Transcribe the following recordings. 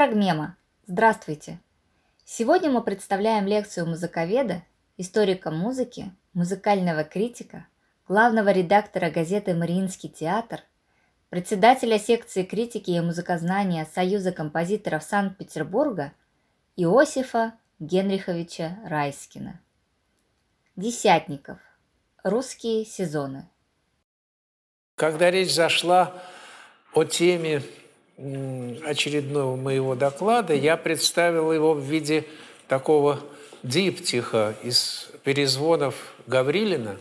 Фрагмема. Здравствуйте! Сегодня мы представляем лекцию музыковеда, историка музыки, музыкального критика, главного редактора газеты «Мариинский театр», председателя секции критики и музыкознания Союза композиторов Санкт-Петербурга Иосифа Генриховича Райскина. Десятников. Русские сезоны. Когда речь зашла о теме очередного моего доклада, я представил его в виде такого диптиха из перезвонов Гаврилина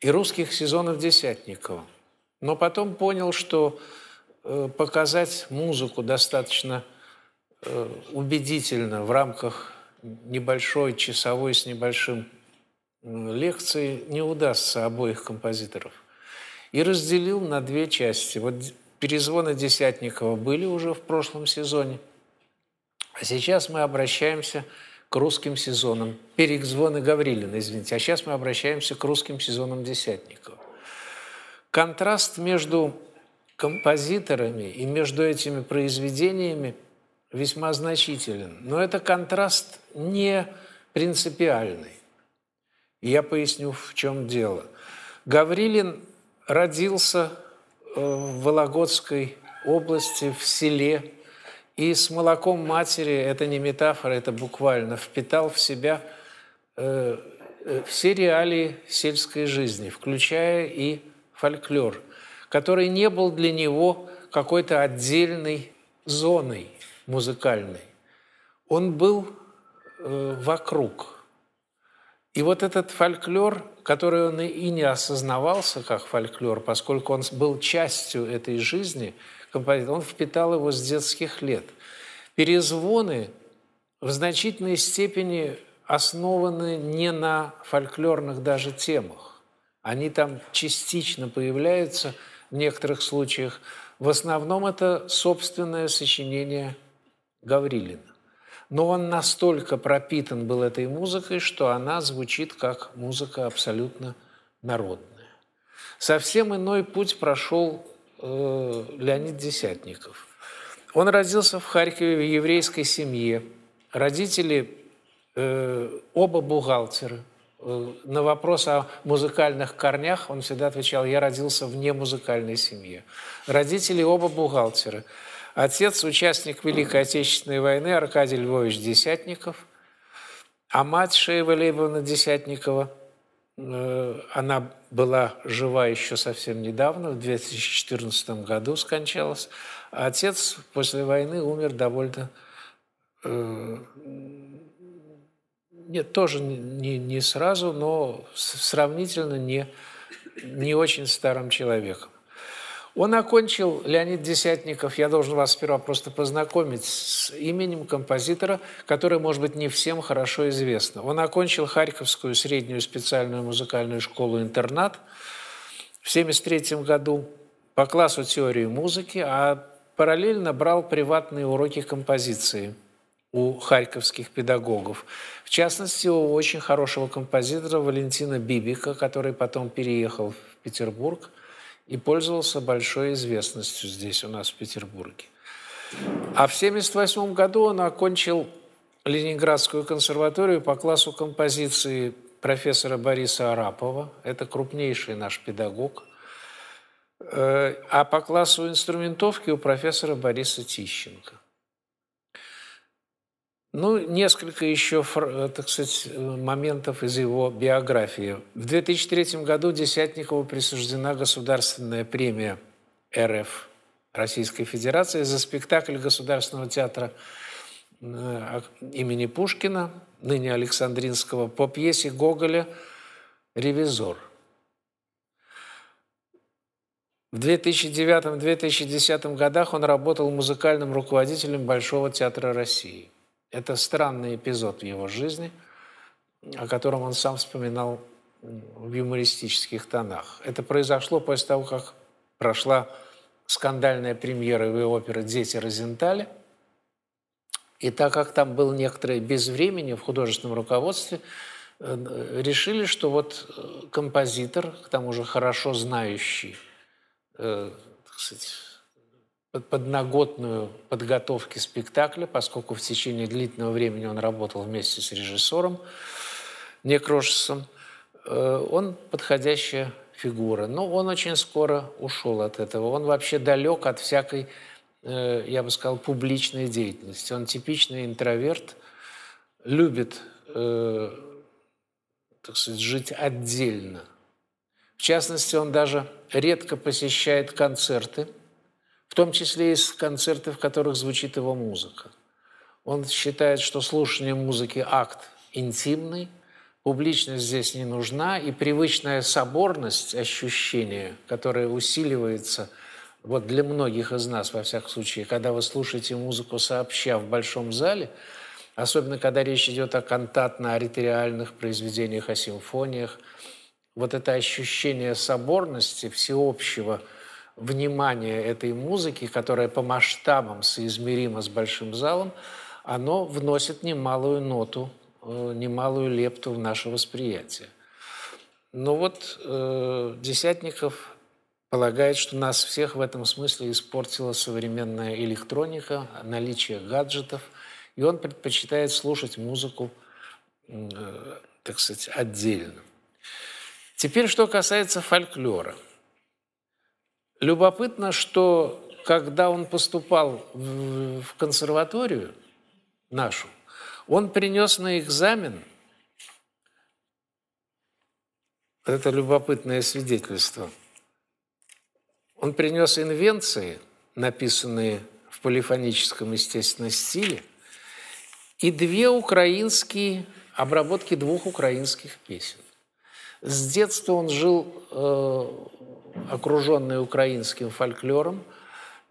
и русских сезонов Десятникова. Но потом понял, что э, показать музыку достаточно э, убедительно в рамках небольшой часовой с небольшим лекции не удастся обоих композиторов. И разделил на две части. Вот перезвоны Десятникова были уже в прошлом сезоне, а сейчас мы обращаемся к русским сезонам. Перезвоны Гаврилина, извините. А сейчас мы обращаемся к русским сезонам Десятникова. Контраст между композиторами и между этими произведениями весьма значителен. Но это контраст не принципиальный. я поясню, в чем дело. Гаврилин родился в Вологодской области, в селе, и с молоком матери, это не метафора, это буквально, впитал в себя э, э, все реалии сельской жизни, включая и фольклор, который не был для него какой-то отдельной зоной музыкальной. Он был э, вокруг. И вот этот фольклор, который он и не осознавался как фольклор, поскольку он был частью этой жизни, он впитал его с детских лет. Перезвоны в значительной степени основаны не на фольклорных даже темах. Они там частично появляются в некоторых случаях. В основном это собственное сочинение Гаврилина. Но он настолько пропитан был этой музыкой, что она звучит как музыка абсолютно народная. Совсем иной путь прошел э, Леонид Десятников. Он родился в Харькове в еврейской семье. Родители э, оба бухгалтеры – Э, на вопрос о музыкальных корнях он всегда отвечал, я родился в немузыкальной семье. Родители оба бухгалтеры. Отец – участник Великой Отечественной войны Аркадий Львович Десятников, а мать Шеева Лейбовна Десятникова, э, она была жива еще совсем недавно, в 2014 году скончалась. А отец после войны умер довольно э, нет, тоже не, не сразу, но сравнительно не, не очень старым человеком. Он окончил, Леонид Десятников, я должен вас сперва просто познакомить с именем композитора, которое, может быть, не всем хорошо известно. Он окончил Харьковскую среднюю специальную музыкальную школу-интернат в 1973 году по классу теории музыки, а параллельно брал приватные уроки композиции – у харьковских педагогов. В частности, у очень хорошего композитора Валентина Бибика, который потом переехал в Петербург и пользовался большой известностью здесь у нас в Петербурге. А в 1978 году он окончил Ленинградскую консерваторию по классу композиции профессора Бориса Арапова. Это крупнейший наш педагог. Э, а по классу инструментовки у профессора Бориса Тищенко – ну, несколько еще, э, так сказать, моментов из его биографии. В 2003 году Десятникову присуждена государственная премия РФ Российской Федерации за спектакль Государственного театра э, имени Пушкина, ныне Александринского, по пьесе Гоголя «Ревизор». В 2009-2010 годах он работал музыкальным руководителем Большого театра России – это странный эпизод в его жизни, о котором он сам вспоминал в юмористических тонах. Это произошло после того, как прошла скандальная премьера его оперы «Дети Розенталя». И так как там было некоторое безвремени в художественном руководстве, э, решили, что вот э, композитор, к тому же хорошо знающий, э, так сказать, подноготную подготовки спектакля, поскольку в течение длительного времени он работал вместе с режиссером Некрошесом. Э, он подходящая фигура. Но он очень скоро ушел от этого. Он вообще далек от всякой, э, я бы сказал, публичной деятельности. Он типичный интроверт, любит, э, так сказать, жить отдельно. В частности, он даже редко посещает концерты, том числе и концерты, в которых звучит его музыка. Он считает, что слушание музыки – акт интимный, публичность здесь не нужна, и привычная соборность ощущения, которая усиливается вот для многих из нас, во всяком случае, когда вы слушаете музыку сообща в большом зале, особенно когда речь идет о кантатно-аритериальных произведениях, о симфониях, вот это ощущение соборности, всеобщего внимания этой музыки, которая по масштабам соизмерима с большим залом, оно вносит немалую ноту Э, немалую лепту в наше восприятие. Но вот э, Десятников полагает, что нас всех в этом смысле испортила современная электроника, наличие гаджетов, и он предпочитает слушать музыку, э, так сказать, отдельно. Теперь, что касается фольклора. Любопытно, что когда он поступал в консерваторию нашу, он принес на экзамен, это любопытное свидетельство, он принес инвенции, написанные в полифоническом, естественно, стиле, и две украинские, обработки двух украинских песен. С детства он жил э, окруженный украинским фольклором.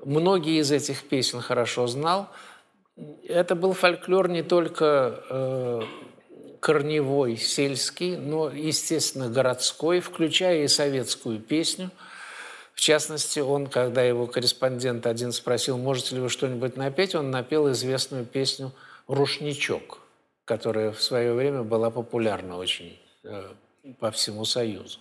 Многие из этих песен хорошо знал – это был фольклор не только э, корневой, сельский, но, естественно, городской, включая и советскую песню. В частности, он, когда его корреспондент один спросил, можете ли вы что-нибудь напеть, он напел известную песню «Рушничок», которая в свое время была популярна очень э, по всему Союзу.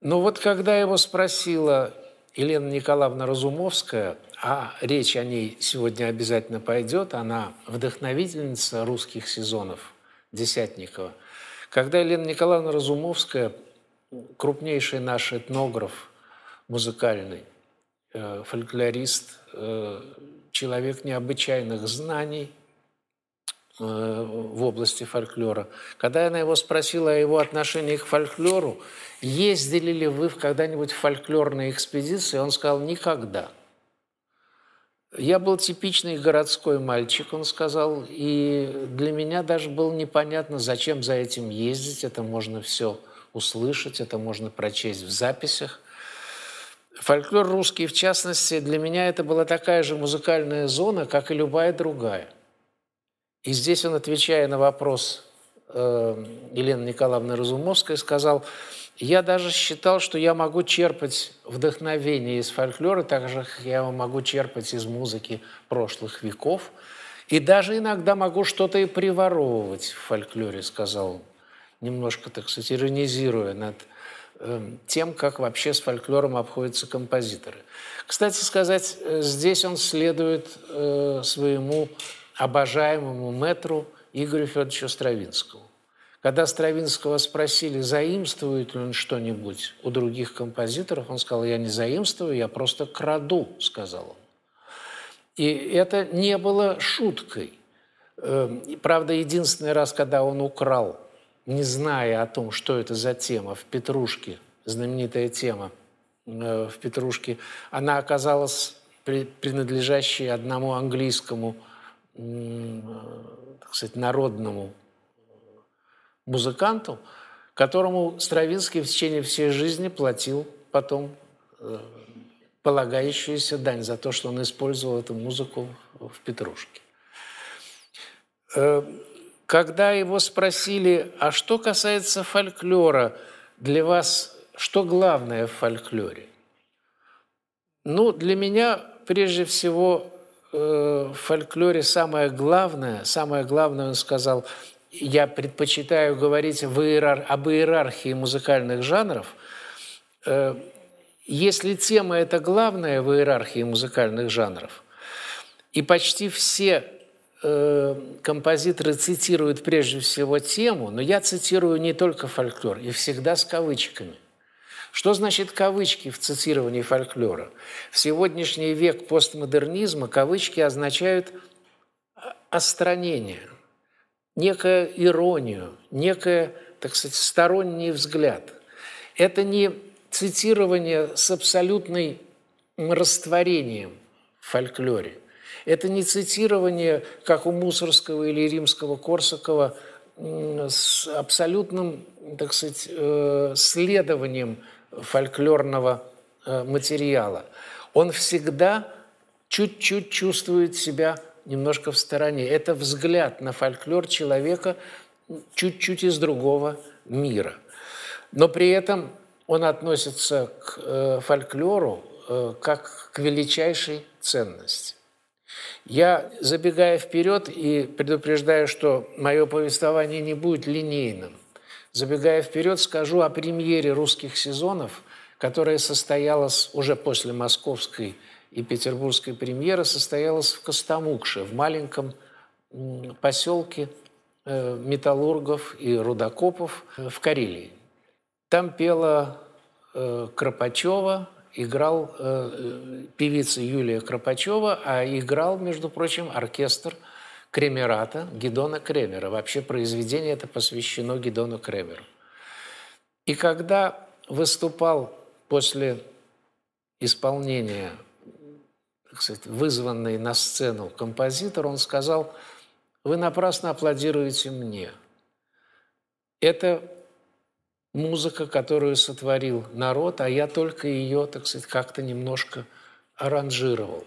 Но вот когда его спросила Елена Николаевна Разумовская, а речь о ней сегодня обязательно пойдет, она вдохновительница русских сезонов Десятникова. Когда Елена Николаевна Разумовская, крупнейший наш этнограф музыкальный, э, фольклорист, э, человек необычайных знаний, в области фольклора. Когда она его спросила о его отношении к фольклору, ездили ли вы когда-нибудь в фольклорные экспедиции, он сказал «никогда». Я был типичный городской мальчик, он сказал, и для меня даже было непонятно, зачем за этим ездить, это можно все услышать, это можно прочесть в записях. Фольклор русский, в частности, для меня это была такая же музыкальная зона, как и любая другая – и здесь он, отвечая на вопрос э, Елены Николаевны Разумовской, сказал, я даже считал, что я могу черпать вдохновение из фольклора, так же, как я могу черпать из музыки прошлых веков. И даже иногда могу что-то и приворовывать в фольклоре, сказал он, немножко, так сказать, иронизируя над э, тем, как вообще с фольклором обходятся композиторы. Кстати сказать, э, здесь он следует э, своему обожаемому метру Игорю Федоровичу Стравинскому. Когда Стравинского спросили, заимствует ли он что-нибудь у других композиторов, он сказал, я не заимствую, я просто краду, сказал он. И это не было шуткой. Эм, правда, единственный раз, когда он украл, не зная о том, что это за тема в «Петрушке», знаменитая тема э, в «Петрушке», она оказалась принадлежащей одному английскому так сказать, народному музыканту, которому Стравинский в течение всей жизни платил потом э, полагающуюся дань за то, что он использовал эту музыку в Петрушке. Э, когда его спросили, а что касается фольклора, для вас что главное в фольклоре? Ну, для меня прежде всего Э, в фольклоре самое главное, самое главное, он сказал, я предпочитаю говорить в иерар... об иерархии музыкальных жанров. Э, если тема – это главная в иерархии музыкальных жанров, и почти все э, композиторы цитируют прежде всего тему, но я цитирую не только фольклор, и всегда с кавычками. Что значит кавычки в цитировании фольклора? В сегодняшний век постмодернизма кавычки означают остранение, некую иронию, некое, так сказать, сторонний взгляд. Это не цитирование с абсолютным растворением в фольклоре. Это не цитирование, как у Мусорского или Римского Корсакова, с абсолютным, так сказать, э, следованием фольклорного э, материала. Он всегда чуть-чуть чувствует себя немножко в стороне. Это взгляд на фольклор человека чуть-чуть из другого мира. Но при этом он относится к э, фольклору э, как к величайшей ценности. Я, забегая вперед и предупреждаю, что мое повествование не будет линейным, забегая вперед, скажу о премьере русских сезонов, которая состоялась уже после московской и петербургской премьеры, состоялась в Костомукше, в маленьком поселке э, металлургов и рудокопов в Карелии. Там пела э, Кропачева, играл э, певица Юлия Кропачева, а играл, между прочим, оркестр Кремерата Гедона Кремера. Вообще произведение это посвящено Гедону Кремеру. И когда выступал после исполнения, сказать, вызванный на сцену композитор, он сказал, вы напрасно аплодируете мне. Это музыка, которую сотворил народ, а я только ее, так сказать, как-то немножко аранжировал.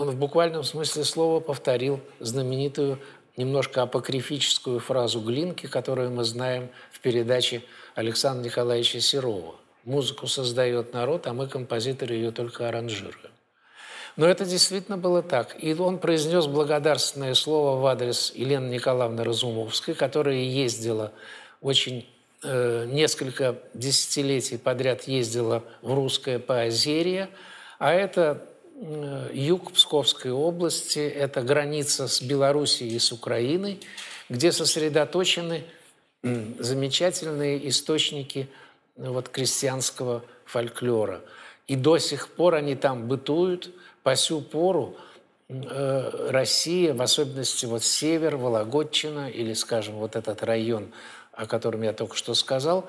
Он в буквальном смысле слова повторил знаменитую немножко апокрифическую фразу Глинки, которую мы знаем в передаче Александра Николаевича Серова. Музыку создает народ, а мы, композиторы, ее только аранжируем. Но это действительно было так. И он произнес благодарственное слово в адрес Елены Николаевны Разумовской, которая ездила очень Э, несколько десятилетий подряд ездила в русское поозерье, а это юг Псковской области, это граница с Белоруссией и с Украиной, где сосредоточены замечательные источники э, вот, крестьянского фольклора. И до сих пор они там бытуют, по сю пору Россия, в особенности вот север, Вологодчина или, скажем, вот этот район о котором я только что сказал,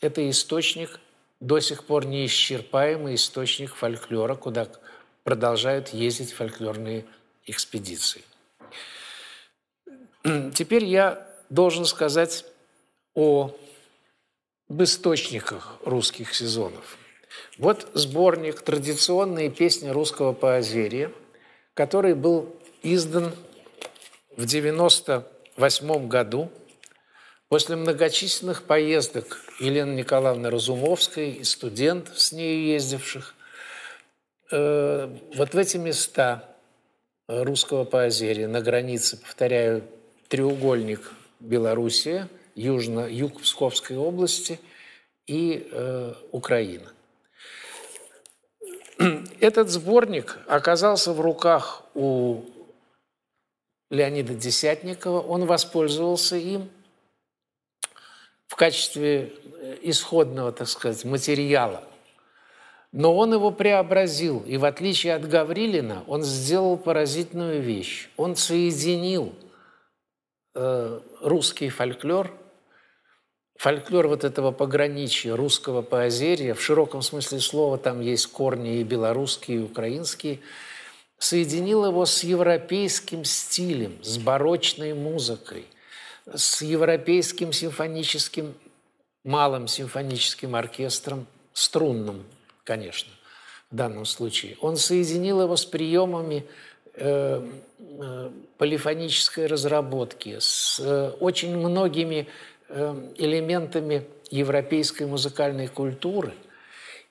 это источник, до сих пор неисчерпаемый источник фольклора, куда продолжают ездить фольклорные экспедиции. Теперь я должен сказать о об источниках русских сезонов. Вот сборник «Традиционные песни русского поозерья», который был издан в 1998 году После многочисленных поездок Елены Николаевны Разумовской и студентов, с ней ездивших, э, вот в эти места русского поозерья на границе, повторяю, треугольник Белоруссия, южно, юг Псковской области и э, Украина. Этот сборник оказался в руках у Леонида Десятникова, он воспользовался им – в качестве э, исходного, так сказать, материала. Но он его преобразил, и в отличие от Гаврилина, он сделал поразительную вещь. Он соединил э, русский фольклор, фольклор вот этого пограничья русского поозерья, в широком смысле слова там есть корни и белорусские, и украинские, соединил его с европейским стилем, с барочной музыкой – с европейским симфоническим, малым симфоническим оркестром, струнным, конечно, в данном случае. Он соединил его с приемами э, э, полифонической разработки, с э, очень многими элементами европейской музыкальной культуры –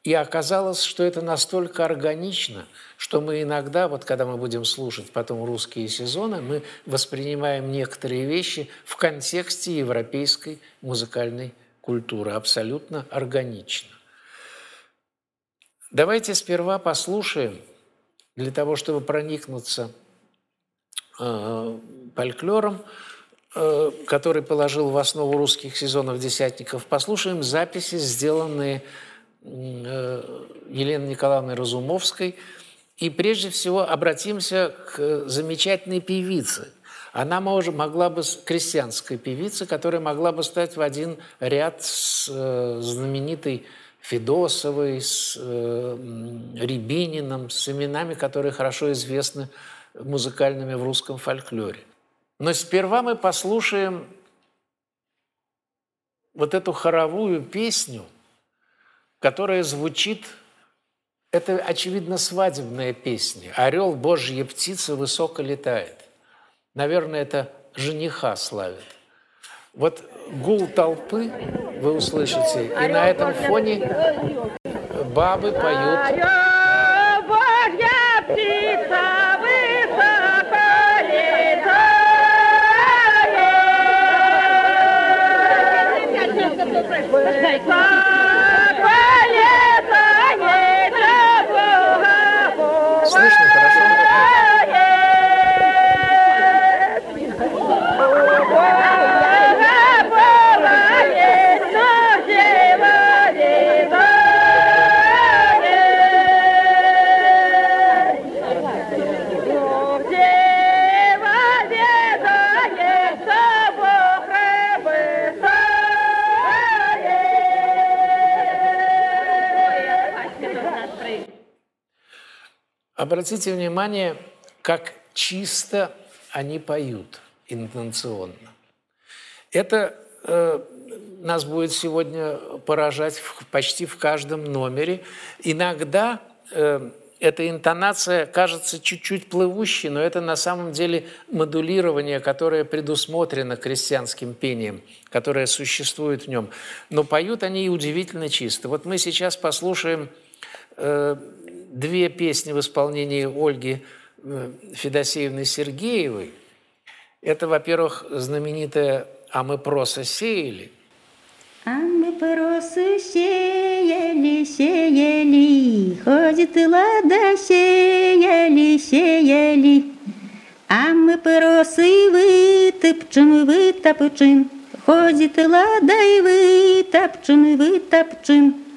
и оказалось, что это настолько органично, что мы иногда, вот когда мы будем слушать потом русские сезоны, мы воспринимаем некоторые вещи в контексте европейской музыкальной культуры, абсолютно органично. Давайте сперва послушаем, для того, чтобы проникнуться э, фольклором, э, который положил в основу русских сезонов «Десятников», послушаем записи, сделанные э, Еленой Николаевной Разумовской. И прежде всего обратимся к замечательной певице. Она может, могла бы, крестьянской певице, которая могла бы стать в один ряд с э, знаменитой Федосовой, с э, Рябининым, с именами, которые хорошо известны музыкальными в русском фольклоре. Но сперва мы послушаем вот эту хоровую песню, которая звучит, это, очевидно, свадебная песня. «Орел, Божья птица, высоко летает». Наверное, это жениха славит. Вот гул толпы вы услышите, и на этом фоне бабы поют. Слышно Обратите внимание, как чисто они поют интонационно. Это э, нас будет сегодня поражать в, почти в каждом номере. Иногда э, эта интонация кажется чуть-чуть плывущей, но это на самом деле модулирование, которое предусмотрено крестьянским пением, которое существует в нем. Но поют они удивительно чисто. Вот мы сейчас послушаем э, две песни в исполнении Ольги э, Федосеевны Сергеевой. Это, во-первых, знаменитая «А мы просто сеяли». А мы просто сеяли, сеяли, ходит и лада, сеяли, сеяли. А мы просто и вытопчем, вытопчем, ходит и лада, и вытопчем, вытопчем.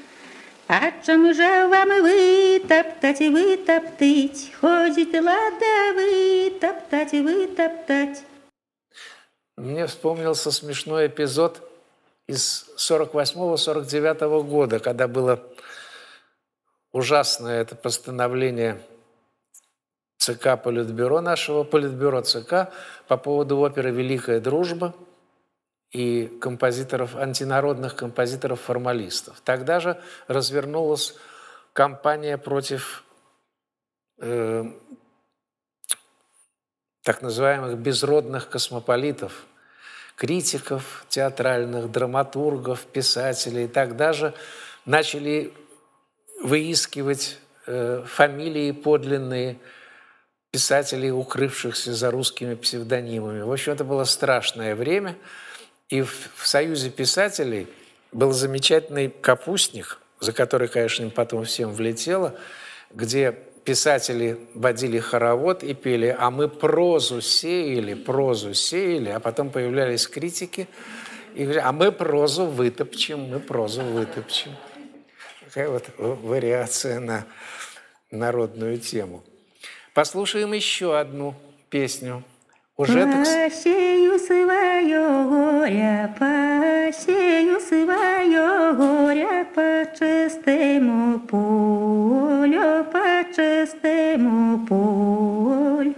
А чому же вам витоптать і витоптить? Ходить лада витоптать и вытоптать. Мне вспомнился смешной эпизод из 48-49 года, когда было ужасное это постановление ЦК Политбюро нашего, Политбюро ЦК по поводу оперы «Великая дружба», и композиторов, антинародных композиторов-формалистов. Тогда же развернулась кампания против э, так называемых безродных космополитов, критиков театральных, драматургов, писателей. Тогда же начали выискивать э, фамилии подлинные писателей, укрывшихся за русскими псевдонимами. В общем, это было страшное время – и в, в Союзе писателей был замечательный капустник, за который, конечно, им потом всем влетело, где писатели водили хоровод и пели, а мы прозу сеяли, прозу сеяли, а потом появлялись критики и говорили, а мы прозу вытопчем, мы прозу вытопчем. Такая вот вариация на народную тему. Послушаем еще одну песню уже. Посею свое горе, посею свое горе по чистому полю, по чистому полю.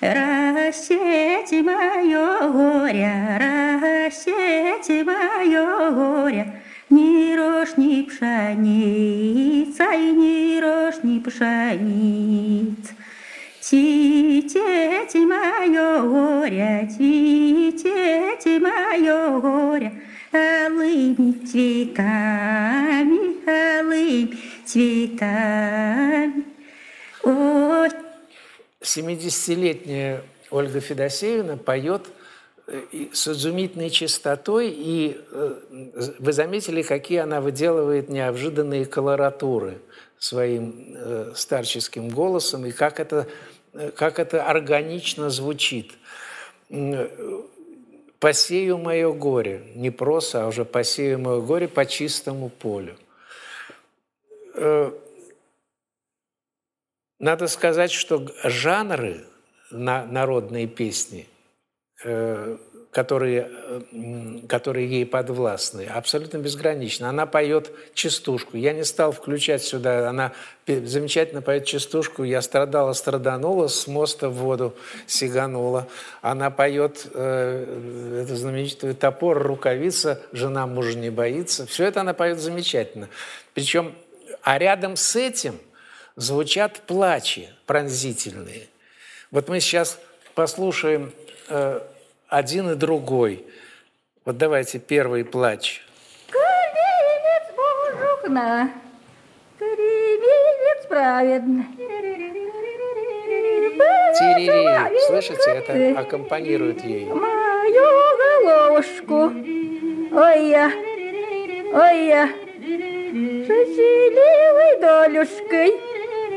Рассеть мое горе, рассеть мое горе, ни рожь, ни пшеница, и ни рожь, ни пшеница. Цветите мое горе, цветите мое горе, алыми цветами, алыми цветами. Ой. 70-летняя Ольга Федосеевна поет с изумительной чистотой, и вы заметили, какие она выделывает неожиданные колоратуры своим старческим голосом, и как это, как это органично звучит. «Посею мое горе», не просто, а уже «посею мое горе по чистому полю». Надо сказать, что жанры на народные песни, э, которые, которые ей подвластны, абсолютно безграничны. Она поет частушку. Я не стал включать сюда, она замечательно поет частушку. Я страдала, страданула, с моста в воду сиганула. Она поет э, эту знаменитую топор, рукавица, жена мужа не боится. Все это она поет замечательно. Причем, а рядом с этим – звучат плачи пронзительные. Вот мы сейчас послушаем э, один и другой. Вот давайте первый плач. Кормилец Божухна, кормилец праведный. Тирири, слышите, это аккомпанирует ей. Мою головушку, ой я, ой я, счастливой долюшкой.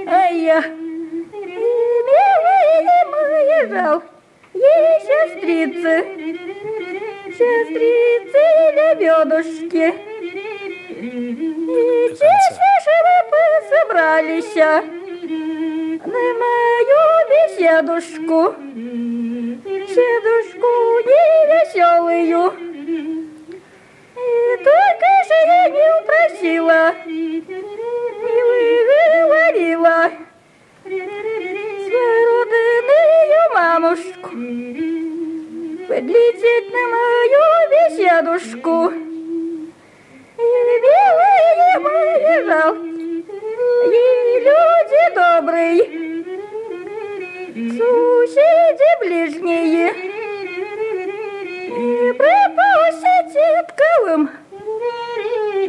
Ай я, милые мои жал, ей сестрицы, сестрицы лебедушки. И чаще живы собрались на мою беседушку, беседушку невеселую. И только же я не упросила, не выговорила свою родную мамушку подлететь на мою беседушку. Белые мои лежал, и люди добрые, соседи ближние, и пропустите отковым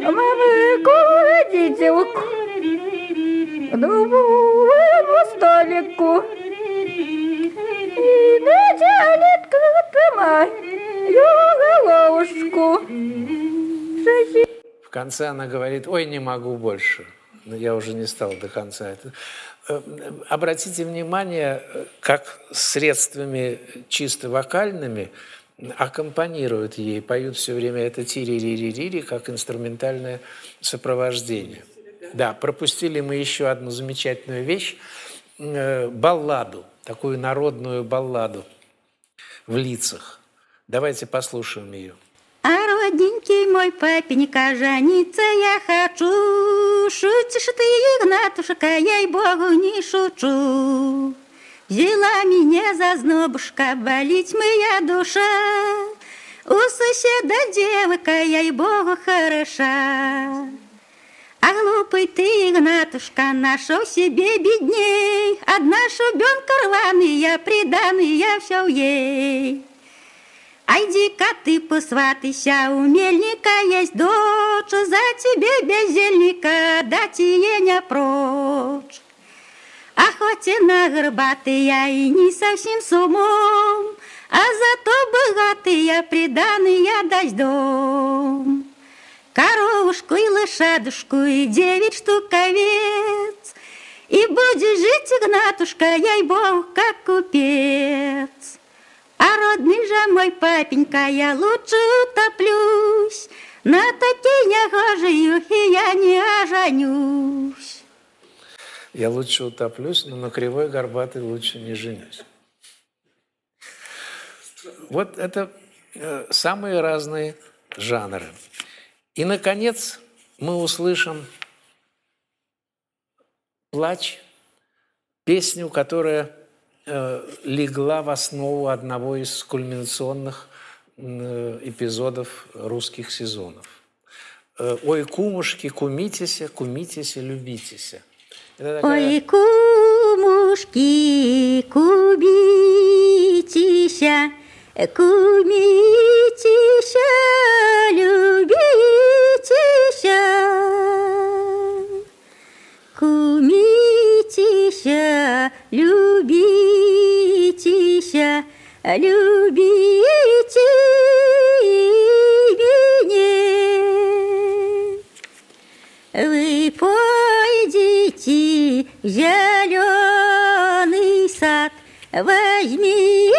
мамыку родительку дубовому столику. И натянет к мою головушку. В конце она говорит, ой, не могу больше. Но я уже не стал до конца это. Э, обратите внимание, как средствами чисто вокальными аккомпанируют ей, поют все время это тири-ри-ри-ри, как инструментальное сопровождение. Да, пропустили мы еще одну замечательную вещь, э, балладу, такую народную балладу в лицах. Давайте послушаем ее. А родненький мой папенька, жениться я хочу. Шутишь ты, Игнатушка, я и богу не шучу. Взяла меня за знобушка, болеть моя душа. У соседа девка, я и богу хороша. А глупый ты, Игнатушка, нашел себе бедней, Одна шубенка рваная, приданная все ей. Айди-ка ты посватайся, у мельника есть дочь, За тебе бездельника дать ее не прочь. А хоть и на горбатая и не совсем с умом, А зато богатая приданная даст дом. Коровушку и лошадушку, и девять штук овец. И будешь жить, Игнатушка, ей-богу, как купец. А родный же мой папенька, я лучше утоплюсь, На такие негожию и я не оженюсь. Я лучше утоплюсь, но на кривой горбатый лучше не женюсь. Вот это э, самые разные жанры. И, наконец, мы услышим «Плач», песню, которая э, легла в основу одного из кульминационных э, эпизодов русских сезонов. Э, «Ой, кумушки, кумитеся, кумитеся, любитеся». Такая... Ой, кумушки, кубитеся, кумитеся, любитеся. любите меня. Вы пойдите в зеленый сад, возьмите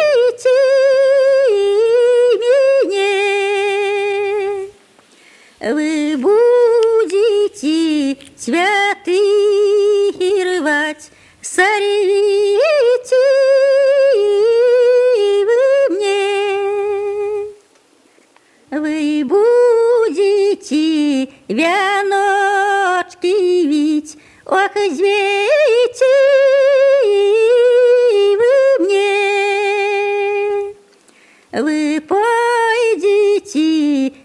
вяночки вить, ох, извейте вы мне. Вы пойдете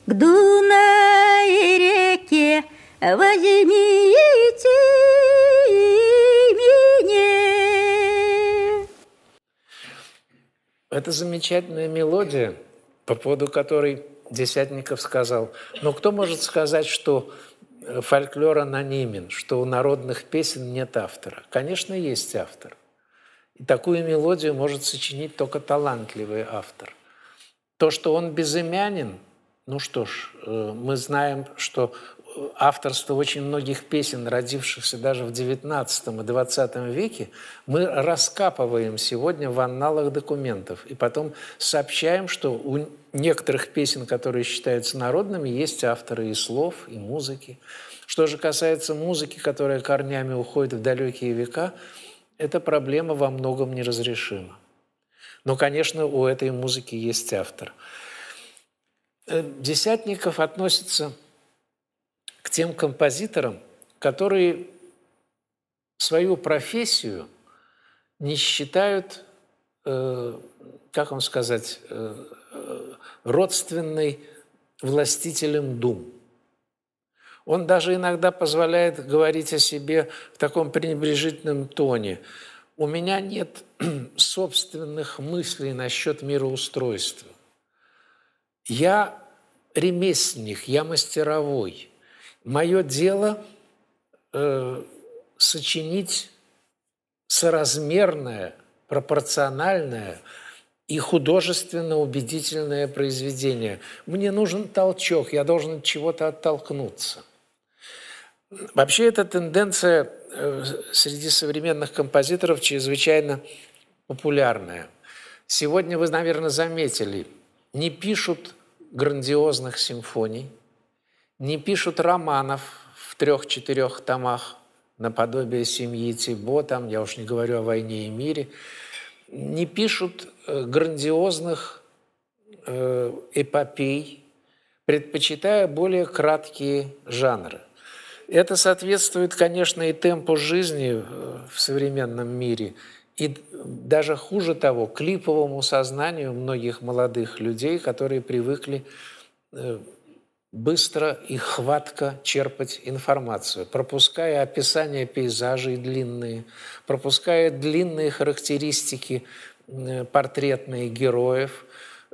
к Дунай реке, возьмите меня. Это замечательная мелодия, по поводу которой Десятников сказал, но кто может сказать, что э, фольклор анонимен, что у народных песен нет автора? Конечно, есть автор. И такую мелодию может сочинить только талантливый автор. То, что он безымянен, ну что ж, э, мы знаем, что авторство очень многих песен, родившихся даже в XIX и XX веке, мы раскапываем сегодня в анналах документов. И потом сообщаем, что у некоторых песен, которые считаются народными, есть авторы и слов, и музыки. Что же касается музыки, которая корнями уходит в далекие века, эта проблема во многом неразрешима. Но, конечно, у этой музыки есть автор. Э, Десятников относится тем композиторам, которые свою профессию не считают, э, как вам сказать, э, э, родственной властителем дум. Он даже иногда позволяет говорить о себе в таком пренебрежительном тоне. У меня нет собственных мыслей насчет мироустройства. Я ремесленник, я мастеровой – Мое дело э, сочинить соразмерное, пропорциональное и художественно убедительное произведение. Мне нужен толчок, я должен от чего-то оттолкнуться. Вообще эта тенденция э, среди современных композиторов чрезвычайно популярная. Сегодня вы, наверное, заметили, не пишут грандиозных симфоний – не пишут романов в трех-четырех томах наподобие семьи Тибо, там, я уж не говорю о войне и мире, не пишут э, грандиозных э, эпопей, предпочитая более краткие жанры. Это соответствует, конечно, и темпу жизни э, в современном мире, и даже хуже того, клиповому сознанию многих молодых людей, которые привыкли быстро и хватко черпать информацию, пропуская описания пейзажей длинные, пропуская длинные характеристики портретные героев,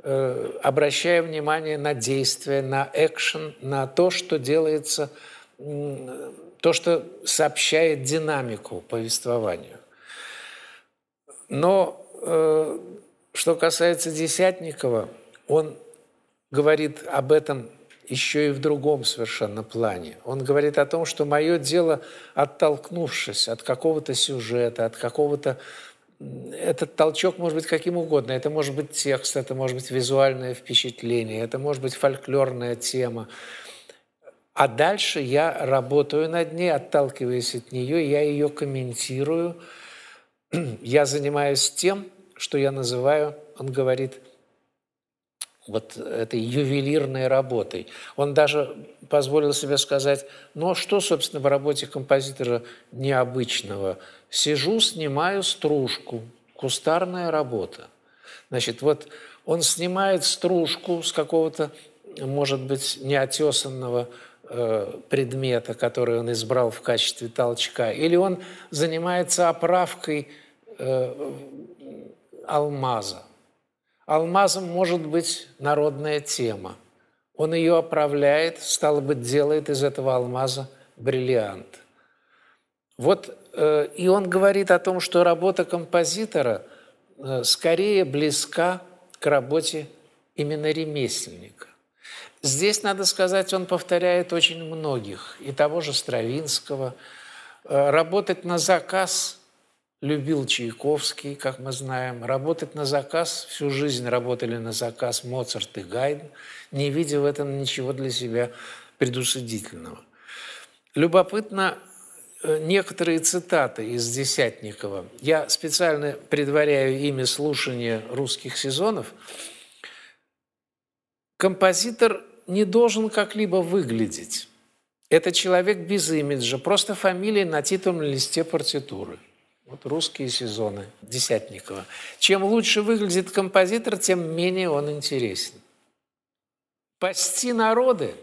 э, обращая внимание на действия, на экшен, на то, что делается, то, что сообщает динамику повествованию. Но э, что касается Десятникова, он говорит об этом еще и в другом совершенно плане. Он говорит о том, что мое дело, оттолкнувшись от какого-то сюжета, от какого-то... Этот толчок может быть каким угодно. Это может быть текст, это может быть визуальное впечатление, это может быть фольклорная тема. А дальше я работаю над ней, отталкиваясь от нее, я ее комментирую. Я занимаюсь тем, что я называю, он говорит, вот этой ювелирной работой. Он даже позволил себе сказать, ну а что, собственно, в работе композитора необычного? Сижу, снимаю стружку, кустарная работа. Значит, вот он снимает стружку с какого-то, может быть, неотесанного э, предмета, который он избрал в качестве толчка, или он занимается оправкой э, алмаза. Алмазом может быть народная тема. Он ее оправляет, стало быть, делает из этого алмаза бриллиант. Вот, э, и он говорит о том, что работа композитора э, скорее близка к работе именно ремесленника. Здесь, надо сказать, он повторяет очень многих, и того же Стравинского. Э, работать на заказ любил Чайковский, как мы знаем. Работать на заказ, всю жизнь работали на заказ Моцарт и Гайден, не видя в этом ничего для себя предусудительного. Любопытно э, некоторые цитаты из Десятникова. Я специально предваряю ими слушание русских сезонов. Композитор не должен как-либо выглядеть. Это человек без имиджа, просто фамилия на титульном листе партитуры. Вот русские сезоны Десятникова. Чем лучше выглядит композитор, тем менее он интересен. Пасти народы,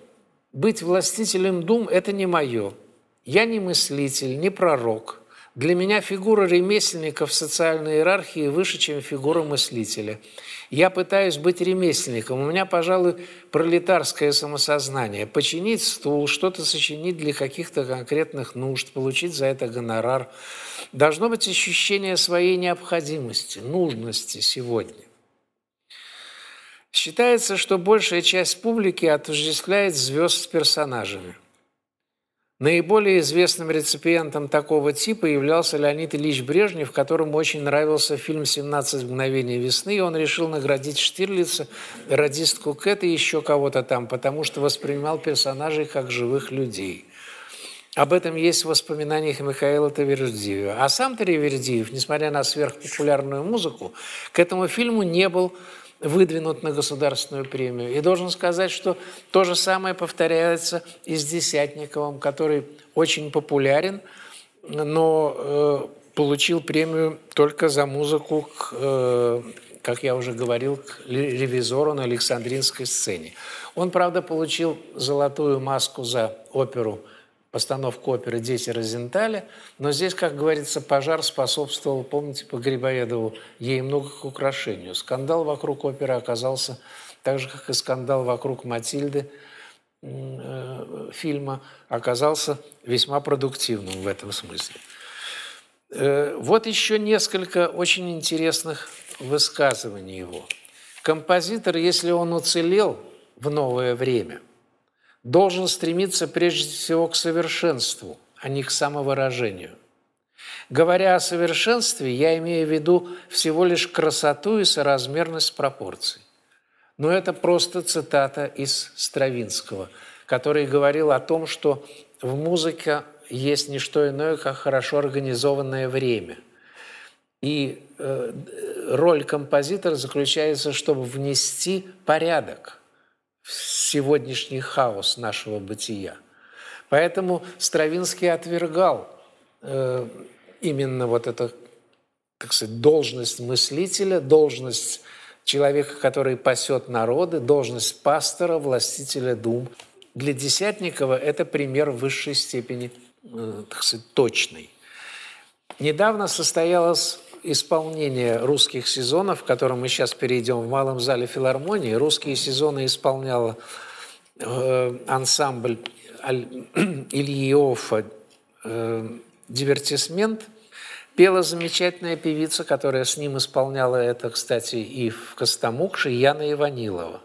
быть властителем дум – это не мое. Я не мыслитель, не пророк – для меня фигура ремесленника в социальной иерархии выше, чем фигура мыслителя. Я пытаюсь быть ремесленником. У меня, пожалуй, пролетарское самосознание. Починить стул, что-то сочинить для каких-то конкретных нужд, получить за это гонорар. Должно быть ощущение своей необходимости, нужности сегодня. Считается, что большая часть публики отождествляет звезд с персонажами – Наиболее известным реципиентом такого типа являлся Леонид Ильич Брежнев, которому очень нравился фильм «17 мгновений весны», и он решил наградить Штирлица, радистку Кэт и еще кого-то там, потому что воспринимал персонажей как живых людей. Об этом есть в воспоминаниях Михаила Тавердиева. А сам Тавердиев, несмотря на сверхпопулярную музыку, к этому фильму не был выдвинут на государственную премию. И должен сказать, что то же самое повторяется и с Десятниковым, который очень популярен, но э, получил премию только за музыку, к, э, как я уже говорил, к ревизору на Александринской сцене. Он, правда, получил золотую маску за оперу постановку оперы «Дети Розенталя», но здесь, как говорится, пожар способствовал, помните, по Грибоедову, ей много к украшению. Скандал вокруг оперы оказался, так же, как и скандал вокруг Матильды, э, фильма, оказался весьма продуктивным в этом смысле. Э, вот еще несколько очень интересных высказываний его. Композитор, если он уцелел в новое время – должен стремиться прежде всего к совершенству, а не к самовыражению. Говоря о совершенстве, я имею в виду всего лишь красоту и соразмерность пропорций. Но это просто цитата из Стравинского, который говорил о том, что в музыке есть не что иное, как хорошо организованное время. И э, роль композитора заключается, чтобы внести порядок – сегодняшний хаос нашего бытия. Поэтому Стравинский отвергал э, именно вот эту, так сказать, должность мыслителя, должность человека, который пасет народы, должность пастора, властителя дум. Для Десятникова это пример высшей степени, э, так сказать, точный. Недавно состоялась исполнение русских сезонов, к которым мы сейчас перейдем в Малом зале филармонии. Русские сезоны исполнял э, ансамбль Ильи Иоффа э, «Дивертисмент». Пела замечательная певица, которая с ним исполняла это, кстати, и в Костомукше, Яна Иванилова.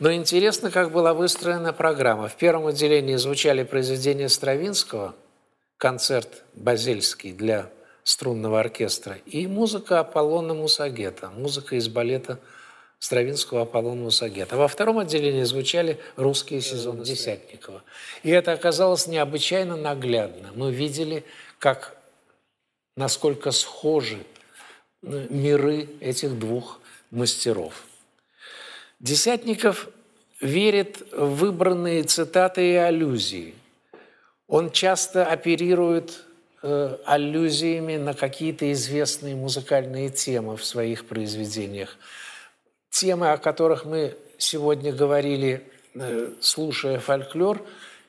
Но интересно, как была выстроена программа. В первом отделении звучали произведения Стравинского, концерт базельский для струнного оркестра, и музыка Аполлона Мусагета, музыка из балета Стравинского Аполлона Мусагета. Во втором отделении звучали русские сезоны Десятникова. И это оказалось необычайно наглядно. Мы видели, как, насколько схожи э, миры этих двух мастеров. Десятников верит в выбранные цитаты и аллюзии. Он часто оперирует Э, аллюзиями на какие-то известные музыкальные темы в своих произведениях. Темы, о которых мы сегодня говорили, э, слушая фольклор,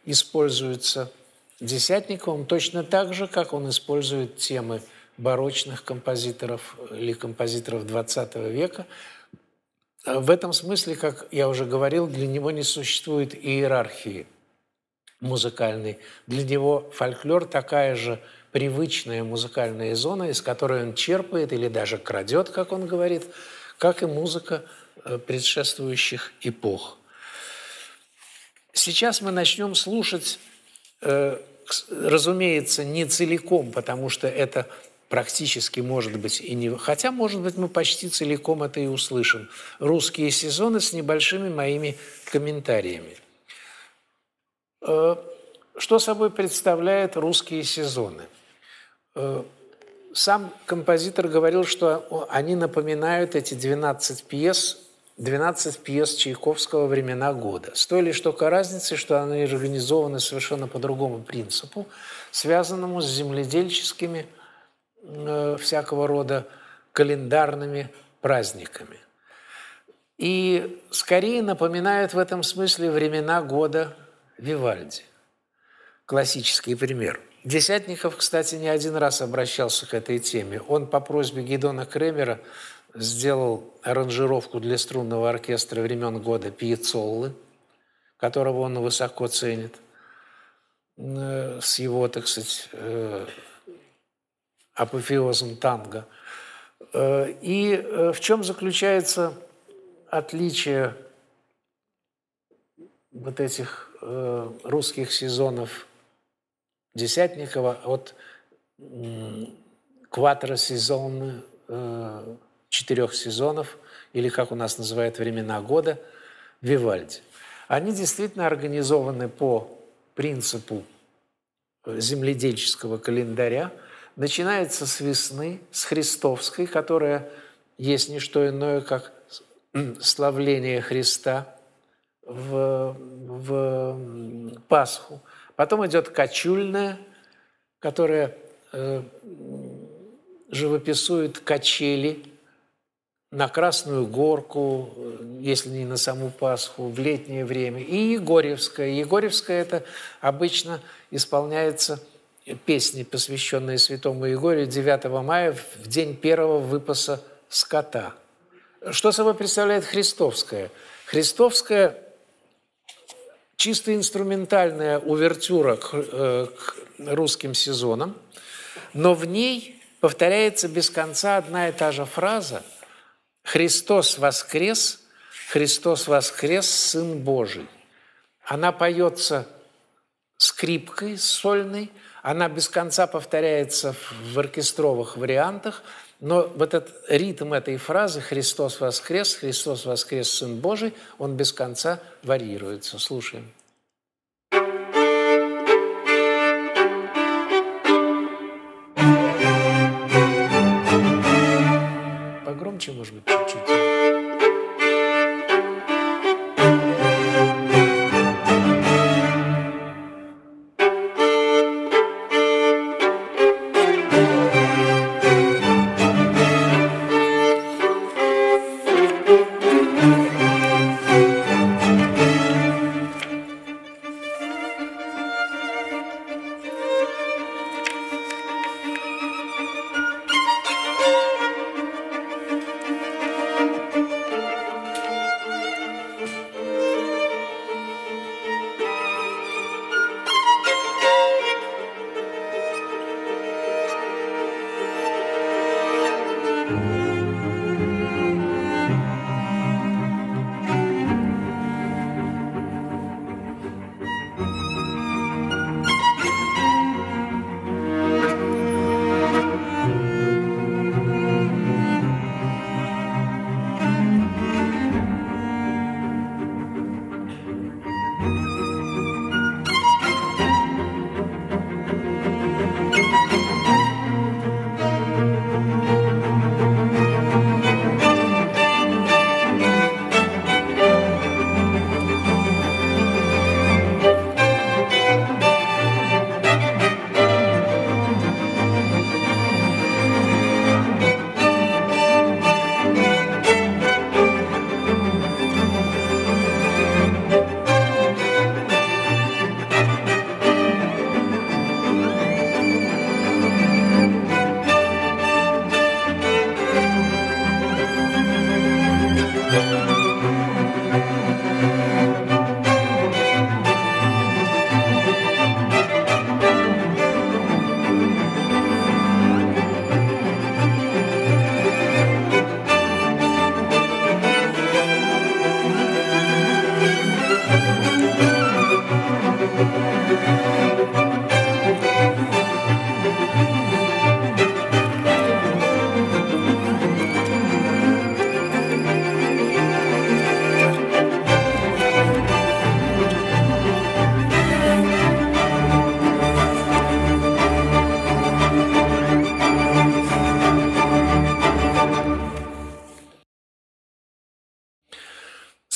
используются Десятниковым точно так же, как он использует темы барочных композиторов или композиторов XX века. В этом смысле, как я уже говорил, для него не существует иерархии музыкальной. Для него фольклор такая же привычная музыкальная зона, из которой он черпает или даже крадет, как он говорит, как и музыка э, предшествующих эпох. Сейчас мы начнем слушать, э, разумеется, не целиком, потому что это практически, может быть, и не... Хотя, может быть, мы почти целиком это и услышим. Русские сезоны с небольшими моими комментариями. Э, что собой представляют русские сезоны? Э, сам композитор говорил, что они напоминают эти 12 пьес 12 пьес Чайковского «Времена года». С той лишь только разницей, что они организованы совершенно по другому принципу, связанному с земледельческими э, всякого рода календарными праздниками. И скорее напоминают в этом смысле времена года Вивальди. Классический пример. Десятников, кстати, не один раз обращался к этой теме. Он по просьбе Гедона Кремера сделал аранжировку для струнного оркестра времен года Пьецоллы, которого он высоко ценит, э, с его, так сказать, э, апофеозом танго. Э, и в чем заключается отличие вот этих русских сезонов Десятникова от квадросезона четырех сезонов, или, как у нас называют, времена года, Вивальди. Они действительно организованы по принципу э, земледельческого календаря. Начинается с весны, с Христовской, которая есть не что иное, как славление Христа в, в Пасху. Потом идет кочульная, которая э, живописует качели на Красную Горку, если не на саму Пасху, в летнее время. И Егорьевская. Егорьевская – это обычно исполняется песни, посвященные святому Егорию 9 мая, в день первого выпаса скота. Что собой представляет Христовская? Христовская – чисто инструментальная увертюра к, э, к русским сезонам, но в ней повторяется без конца одна и та же фраза – Христос воскрес, Христос воскрес, Сын Божий. Она поется скрипкой сольной, она без конца повторяется в оркестровых вариантах, но вот этот ритм этой фразы «Христос воскрес, Христос воскрес, Сын Божий», он без конца варьируется. Слушаем. Погромче, может быть, чуть-чуть.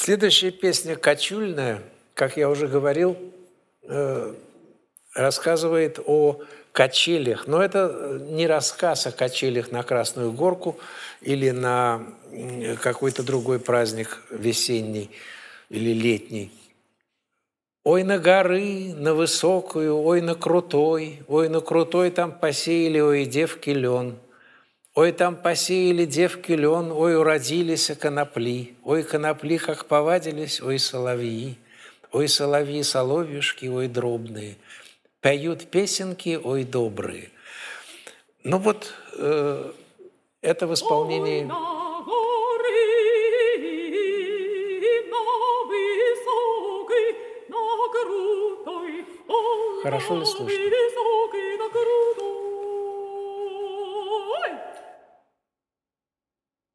Следующая песня «Кочульная», как я уже говорил, э, рассказывает о качелях. Но это не рассказ о качелях на Красную Горку или на какой-то другой праздник весенний или летний. Ой, на горы, на высокую, ой, на крутой, ой, на крутой там посеяли, ой, девки лен. Ой, там посеяли девки лен, ой, уродились конопли, ой, конопли как повадились, ой, соловьи, ой, соловьи, соловьюшки, ой, дробные, поют песенки, ой, добрые. Ну вот э, это в исполнении... Хорошо ли слышно?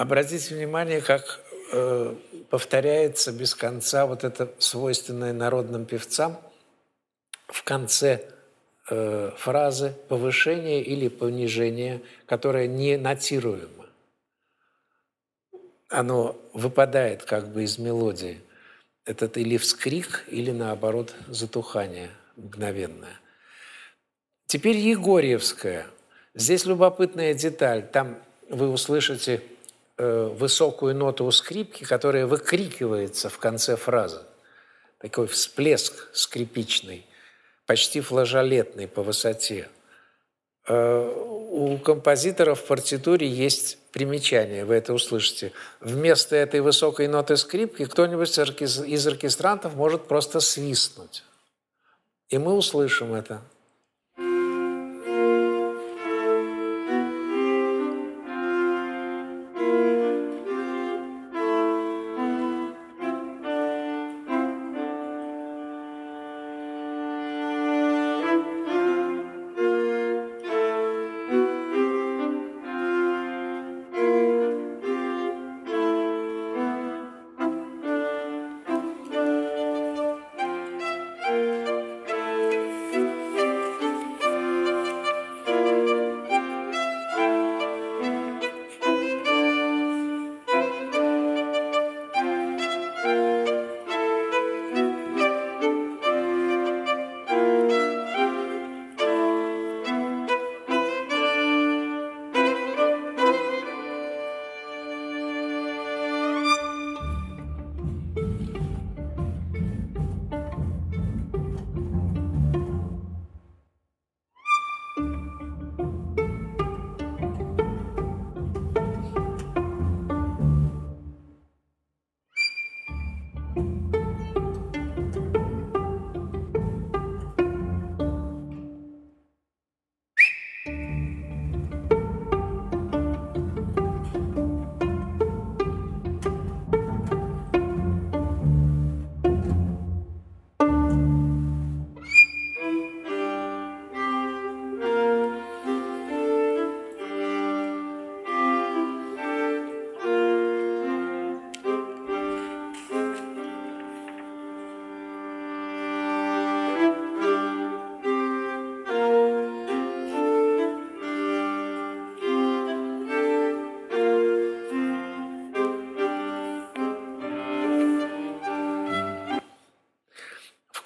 Обратите внимание, как э, повторяется без конца вот это свойственное народным певцам в конце э, фразы повышение или понижение, которое не нотируемо. Оно выпадает как бы из мелодии. Этот или вскрик, или наоборот затухание мгновенное. Теперь Егорьевская. Здесь любопытная деталь. Там вы услышите высокую ноту у скрипки, которая выкрикивается в конце фразы. Такой всплеск скрипичный, почти флажолетный по высоте. Э, у композиторов в партитуре есть примечание, вы это услышите. Вместо этой высокой ноты скрипки кто-нибудь из оркестрантов может просто свистнуть. И мы услышим это.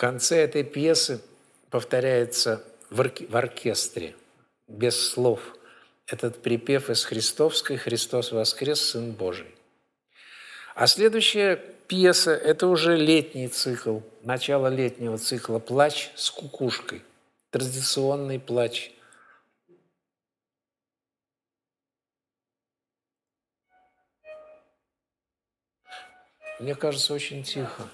Конце этой пьесы повторяется в, орке- в оркестре, без слов, этот припев из Христовской «Христос воскрес, Сын Божий». А следующая пьеса, это уже летний цикл, начало летнего цикла «Плач с кукушкой», традиционный плач. Мне кажется, очень тихо.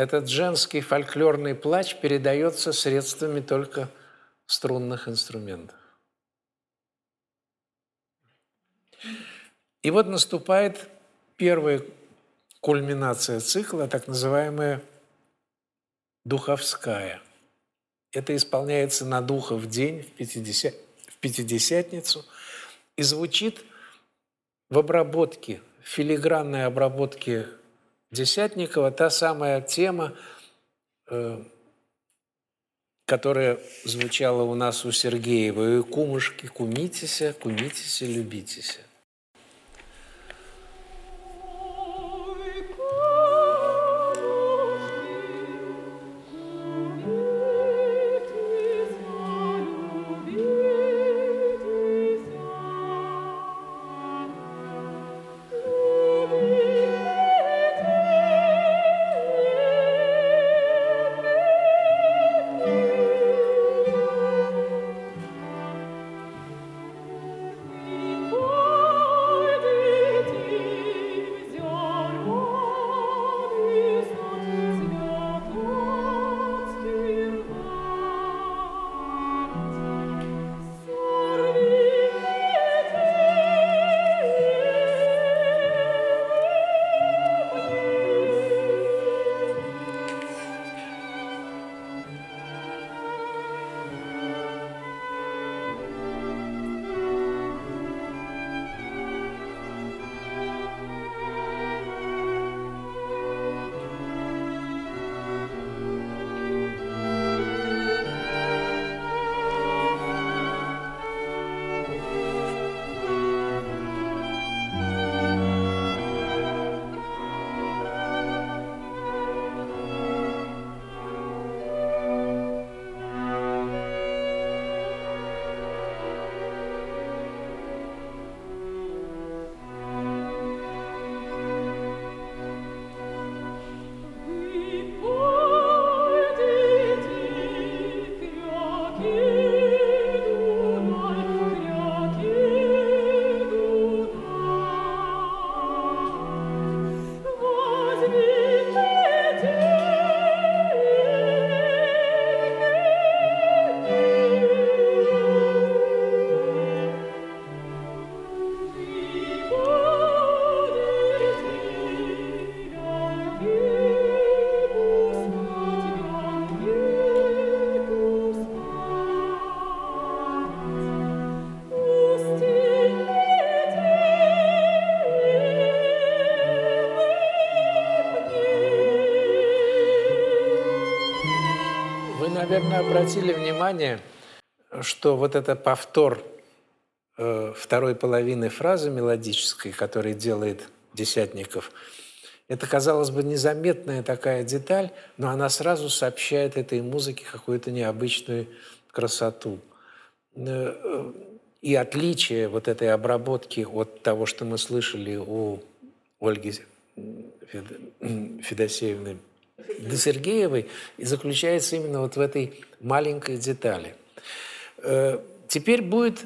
Этот женский фольклорный плач передается средствами только струнных инструментов. И вот наступает первая кульминация цикла, так называемая духовская. Это исполняется на духов день в, 50, в Пятидесятницу и звучит в обработке, в филигранной обработке Десятникова та самая тема, э, которая звучала у нас у Сергеева. «И кумушки, кумитеся, кумитеся, любитеся». Наверное, обратили внимание, что вот это повтор э, второй половины фразы мелодической, который делает Десятников, это, казалось бы, незаметная такая деталь, но она сразу сообщает этой музыке какую-то необычную красоту. Э, и отличие вот этой обработки от того, что мы слышали у Ольги Федосеевны до Сергеевой и заключается именно вот в этой маленькой детали. Э, теперь будет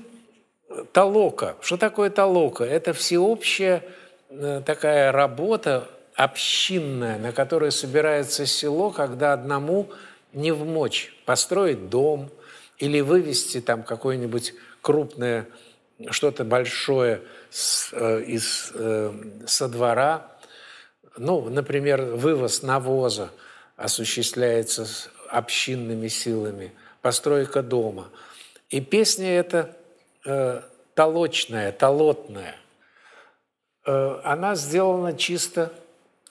толока. Что такое толока? Это всеобщая э, такая работа общинная, на которой собирается село, когда одному не в мочь построить дом или вывести там какое-нибудь крупное что-то большое с, э, из, э, со двора. Ну, например, вывоз навоза осуществляется общинными силами, постройка дома. И песня эта э, толочная, толотная. Э, она сделана чисто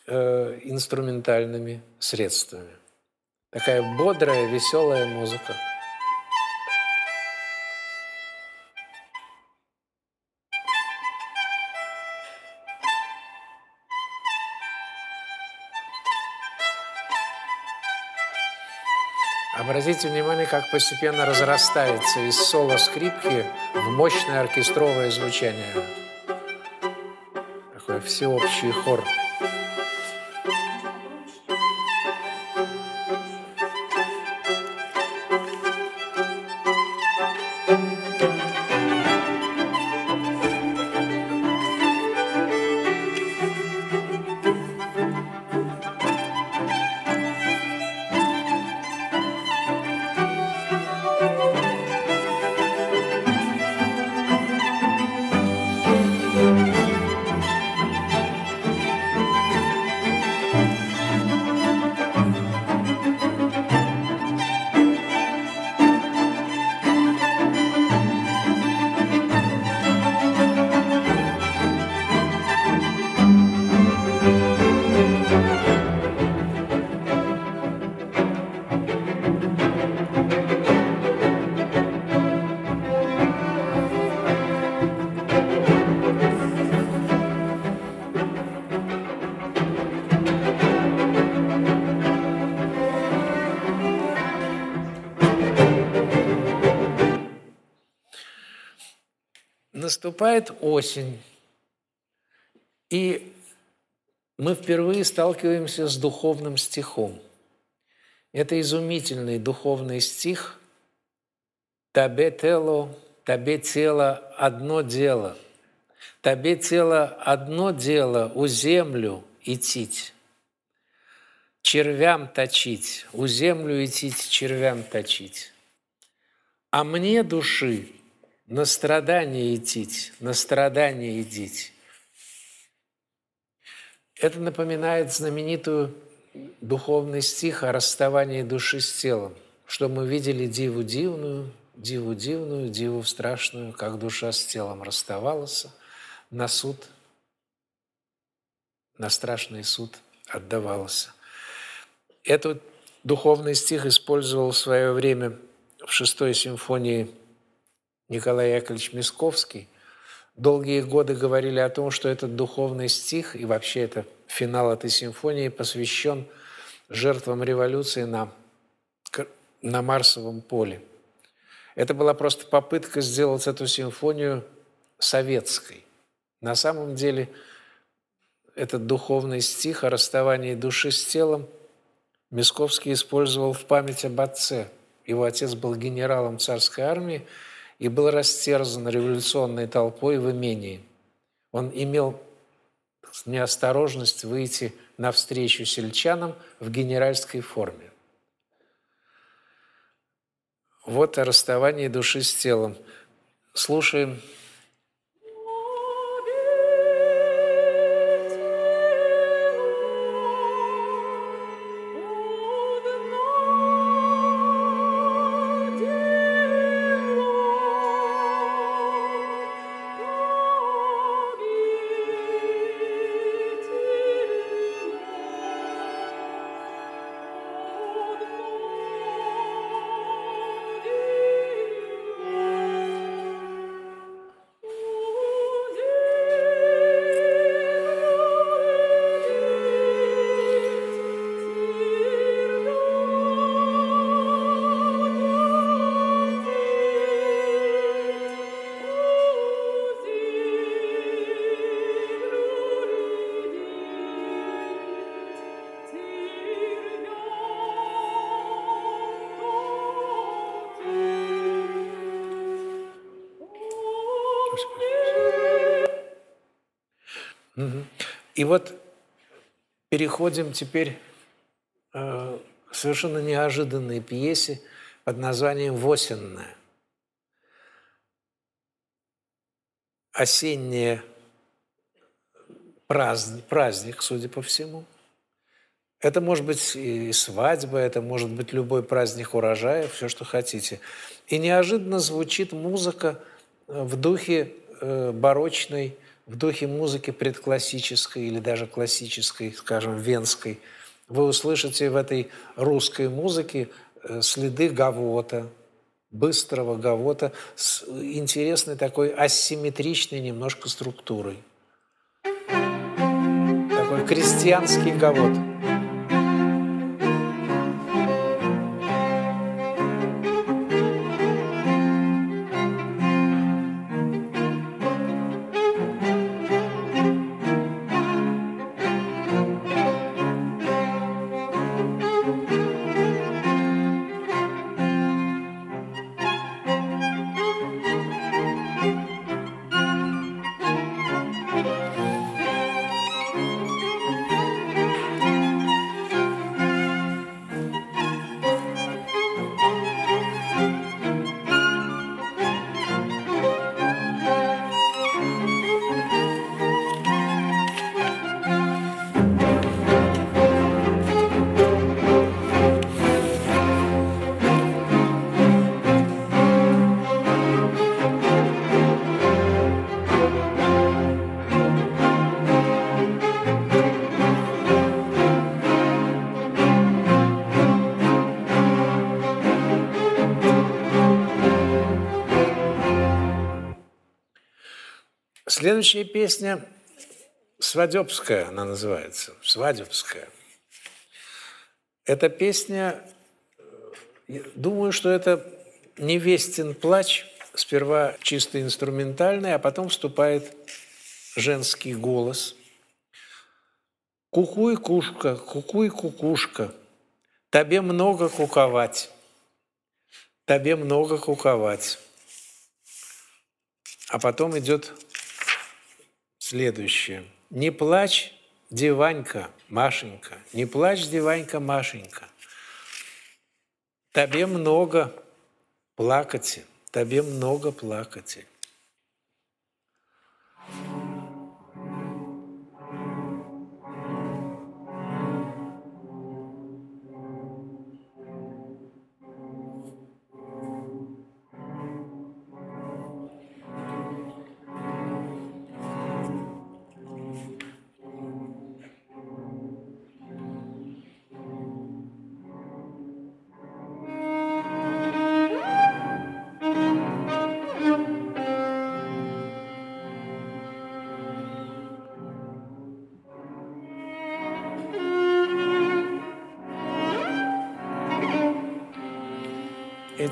э, инструментальными средствами. Такая бодрая, веселая музыка. Обратите внимание, как постепенно разрастается из соло скрипки в мощное оркестровое звучание. Такой всеобщий хор. Наступает осень, и мы впервые сталкиваемся с духовным стихом. Это изумительный духовный стих. «Табе тело, табе тело одно дело, табе тело одно дело у землю идтить, червям точить, у землю идтить, червям точить, а мне души на страдание идти, на страдание идите. Это напоминает знаменитую духовный стих о расставании души с телом, что мы видели диву дивную, диву дивную, диву страшную, как душа с телом расставалась, на суд, на страшный суд отдавался. Этот духовный стих использовал в свое время в шестой симфонии Николай Яковлевич Мисковский долгие годы говорили о том, что этот духовный стих и вообще это финал этой симфонии посвящен жертвам революции на, на Марсовом поле. Это была просто попытка сделать эту симфонию советской. На самом деле этот духовный стих о расставании души с телом Мисковский использовал в память об отце. Его отец был генералом царской армии, и был растерзан революционной толпой в имении. Он имел неосторожность выйти навстречу сельчанам в генеральской форме. Вот о расставании души с телом. Слушаем вот переходим теперь э, к совершенно неожиданной пьесе под названием «Восенная». осеннее праздник, праздник, судя по всему. Это может быть и свадьба, это может быть любой праздник урожая, все, что хотите. И неожиданно звучит музыка в духе э, барочной, в духе музыки предклассической или даже классической, скажем, венской. Вы услышите в этой русской музыке э, следы гавота, быстрого гавота с интересной такой асимметричной немножко структурой. Такой крестьянский гавот. Следующая песня «Свадебская» она называется, «Свадебская». Эта песня, думаю, что это невестин плач, сперва чисто инструментальный, а потом вступает женский голос. «Кукуй, кушка, кукуй, кукушка, тебе много куковать, тебе много куковать». А потом идет следующее. Не плачь, деванька, Машенька, не плачь, деванька, Машенька. Тебе много плакати, тебе много плакати.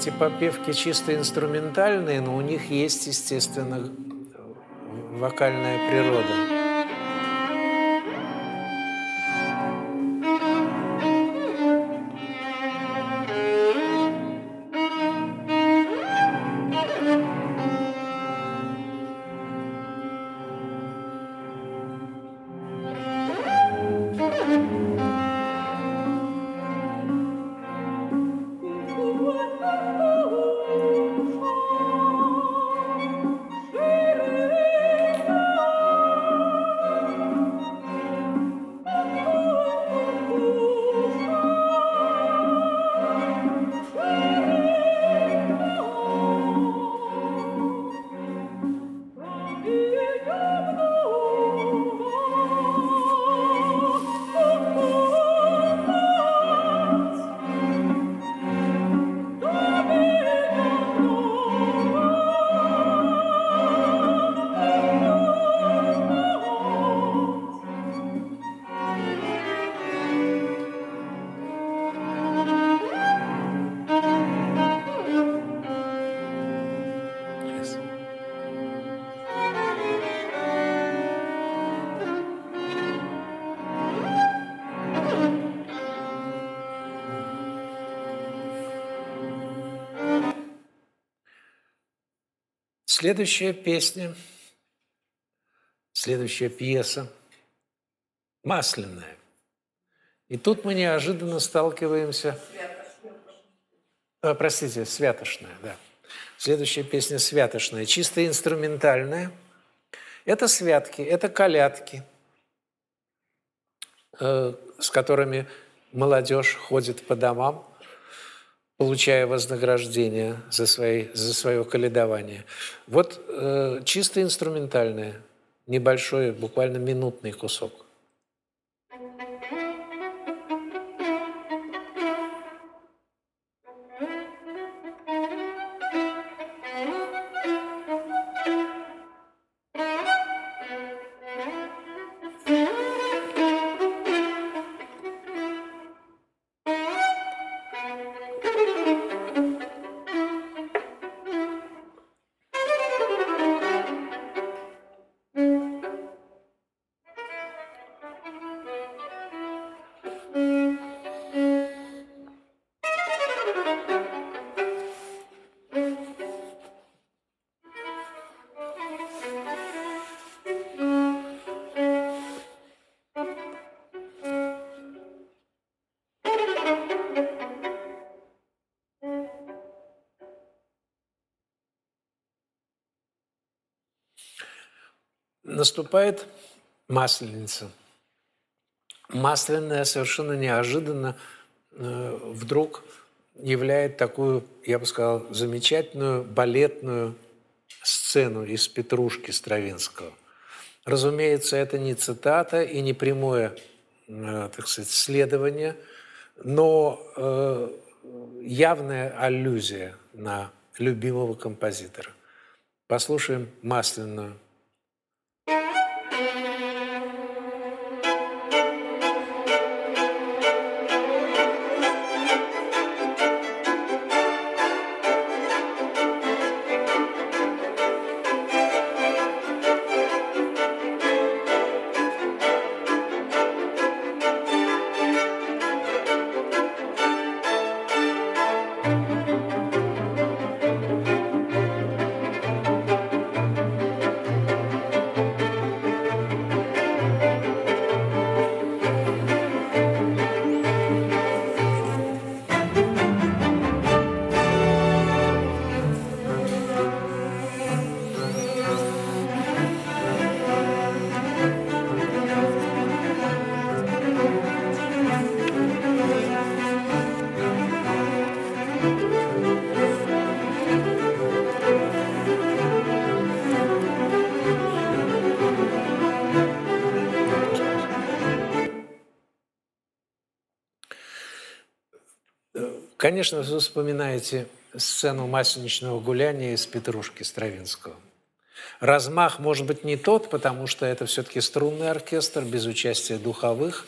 Эти попевки чисто инструментальные, но у них есть, естественно, вокальная природа. Следующая песня, следующая пьеса масляная. И тут мы неожиданно сталкиваемся... А, простите, святошная, да. Следующая песня святошная, чисто инструментальная, Это святки, это колядки, э, с которыми молодежь ходит по домам, получая вознаграждение за, свои, за свое каледование. Вот э, чисто инструментальное, небольшой, буквально минутный кусок. Наступает Масленица. Масляная совершенно неожиданно э, вдруг являет такую, я бы сказал, замечательную балетную сцену из «Петрушки» Стравинского. Разумеется, это не цитата и не прямое, э, так сказать, следование, но э, явная аллюзия на любимого композитора. Послушаем масляную Конечно, вы вспоминаете сцену масленичного гуляния из «Петрушки» Стравинского. Размах может быть не тот, потому что это все-таки струнный оркестр без участия духовых,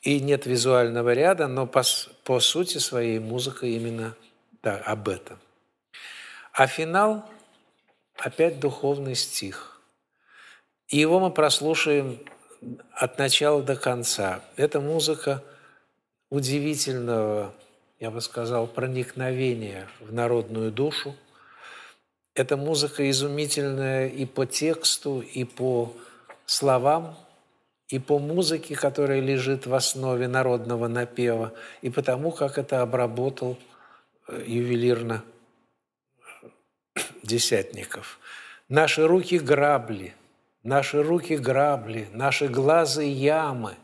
и нет визуального ряда, но по, по сути своей музыка именно да, об этом. А финал – опять духовный стих. И его мы прослушаем от начала до конца. Это музыка удивительного я бы сказал, проникновение в народную душу. Эта музыка изумительная и по тексту, и по словам, и по музыке, которая лежит в основе народного напева, и потому, как это обработал э, ювелирно Десятников. Наши руки грабли, наши руки грабли, наши глазы ямы.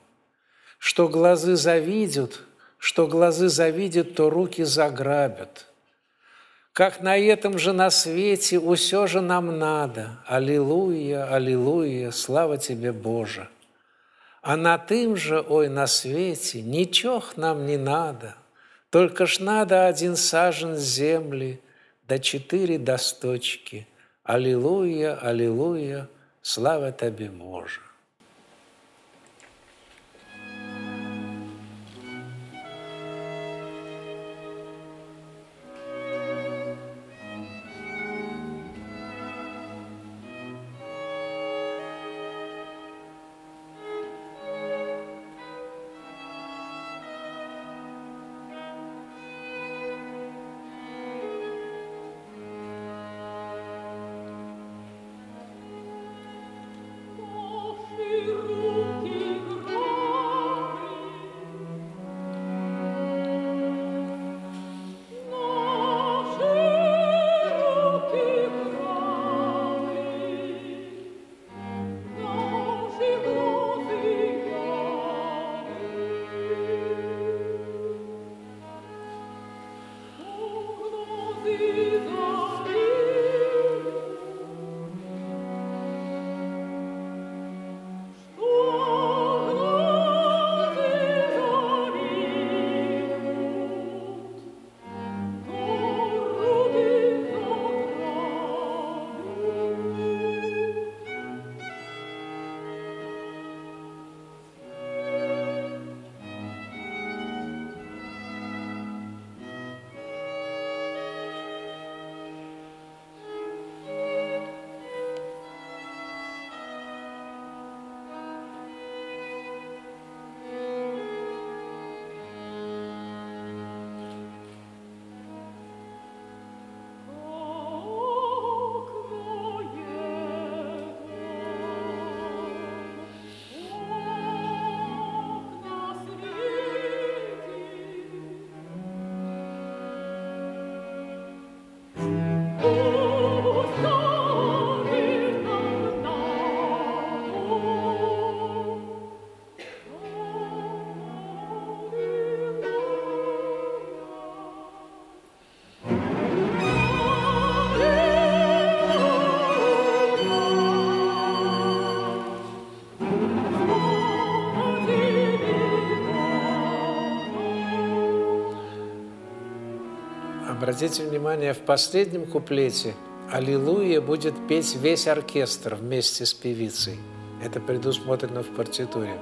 Что глазы завидят, что глазы завидят, то руки заграбят. Как на этом же на свете усё же нам надо. Аллилуйя, аллилуйя, слава тебе, Боже. А на тым же, ой, на свете, ничего нам не надо. Только ж надо один сажен земли, да четыре досточки. Аллилуйя, аллилуйя, слава тебе, Боже. Обратите внимание, в последнем куплете «Аллилуйя» будет петь весь оркестр вместе с певицей. Это предусмотрено в партитуре.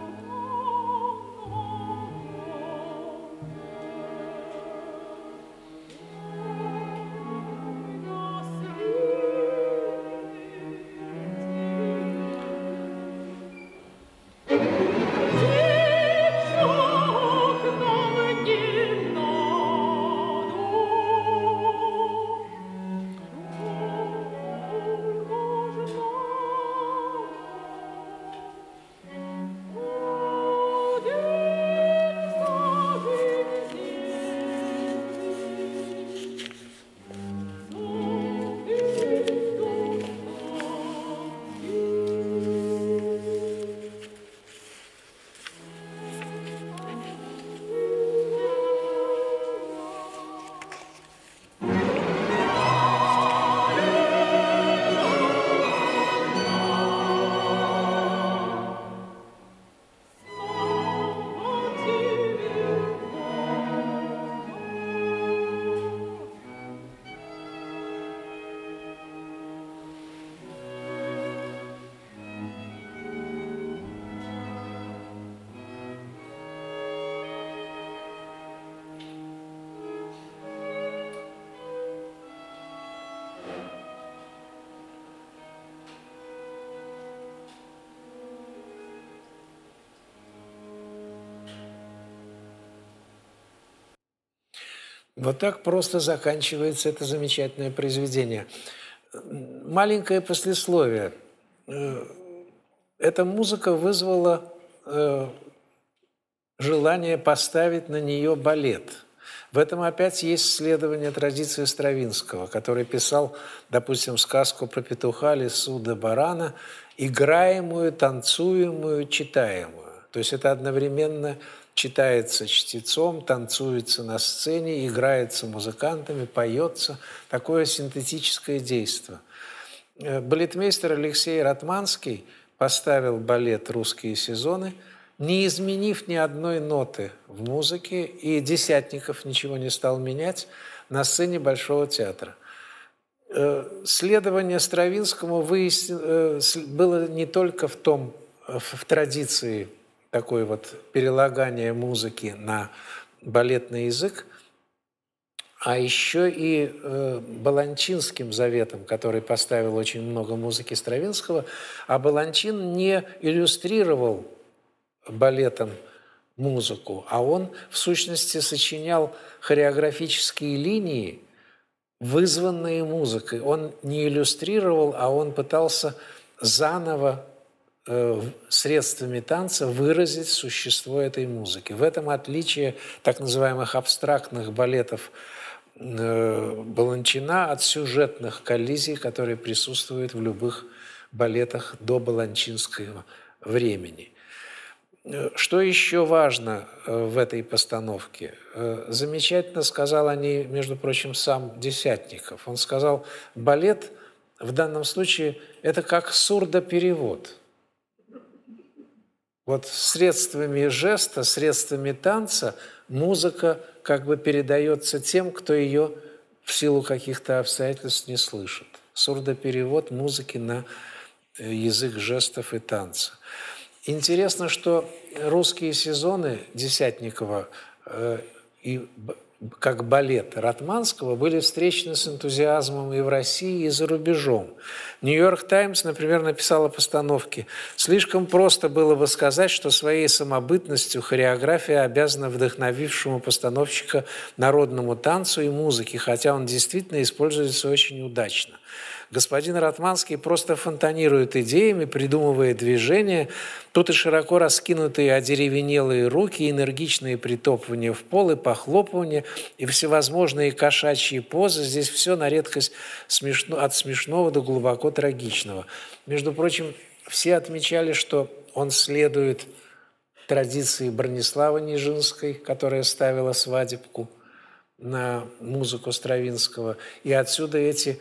Вот так просто заканчивается это замечательное произведение. Маленькое послесловие. Э, эта музыка вызвала э, желание поставить на нее балет. В этом опять есть следование традиции Стравинского, который писал, допустим, сказку про петуха, лису да барана, играемую, танцуемую, читаемую. То есть это одновременно читается чтецом, танцуется на сцене, играется музыкантами, поется. Такое синтетическое действие. Э, балетмейстер Алексей Ратманский поставил балет «Русские сезоны», не изменив ни одной ноты в музыке, и Десятников ничего не стал менять на сцене Большого театра. Э, следование Стравинскому выясни... Э, было не только в том, в традиции такое вот перелагание музыки на балетный язык, а еще и э, Баланчинским заветом, который поставил очень много музыки Стравинского, а Баланчин не иллюстрировал балетом музыку, а он в сущности сочинял хореографические линии, вызванные музыкой. Он не иллюстрировал, а он пытался заново средствами танца выразить существо этой музыки. В этом отличие так называемых абстрактных балетов э, Баланчина от сюжетных коллизий, которые присутствуют в любых балетах до баланчинского времени. Э, что еще важно в этой постановке? Замечательно сказал о ней, между прочим, сам Десятников. Он сказал, балет в данном случае – это как сурдоперевод – вот средствами жеста, средствами танца музыка как бы передается тем, кто ее в силу каких-то обстоятельств не слышит. Сурдоперевод музыки на э, язык жестов и танца. Интересно, что русские сезоны Десятникова э, и как балет Ратманского были встречены с энтузиазмом и в России, и за рубежом. «Нью-Йорк Таймс», например, написал о постановке «Слишком просто было бы сказать, что своей самобытностью хореография обязана вдохновившему постановщика народному танцу и музыке, хотя он действительно используется очень удачно». Господин Ратманский просто фонтанирует идеями, придумывая движения. Тут и широко раскинутые одеревенелые руки, энергичные притопывания в пол и похлопывания, и всевозможные кошачьи позы. Здесь все на редкость смешно, от смешного до глубоко трагичного. Между прочим, все отмечали, что он следует традиции Бронислава Нижинской, которая ставила свадебку на музыку Стравинского. И отсюда эти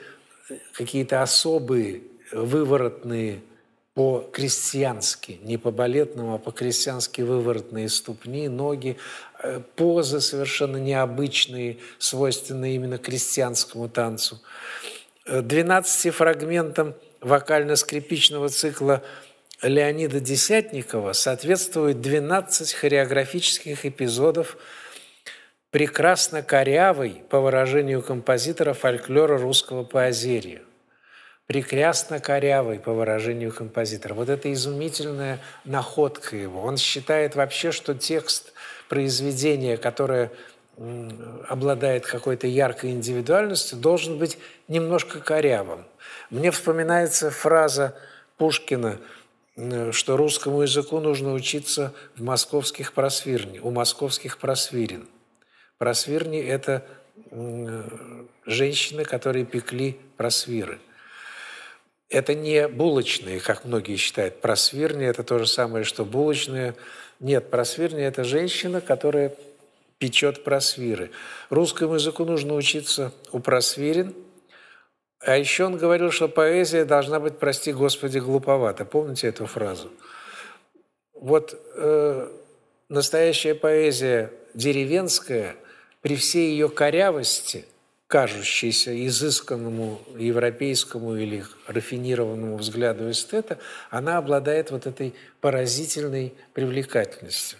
какие-то особые выворотные по-крестьянски, не по-балетному, а по-крестьянски выворотные ступни, ноги, э, позы совершенно необычные, свойственные именно крестьянскому танцу. 12 э, фрагментам вокально-скрипичного цикла Леонида Десятникова соответствует 12 хореографических эпизодов прекрасно корявой, по выражению композитора, фольклора русского поозерия прекрасно корявый, по выражению композитора. Вот это изумительная находка его. Он считает вообще, что текст произведения, которое обладает какой-то яркой индивидуальностью, должен быть немножко корявым. Мне вспоминается фраза Пушкина, что русскому языку нужно учиться в московских просвирне, у московских просвирен. Просвирни – это женщины, которые пекли просвиры – это не булочные, как многие считают. Просвирни – это то же самое, что булочные. Нет, просвирни – это женщина, которая печет просвиры. Русскому языку нужно учиться у просвирин. А еще он говорил, что поэзия должна быть, прости господи, глуповата. Помните эту фразу? Вот э, настоящая поэзия деревенская, при всей ее корявости – кажущейся изысканному европейскому или рафинированному взгляду эстета, она обладает вот этой поразительной привлекательностью.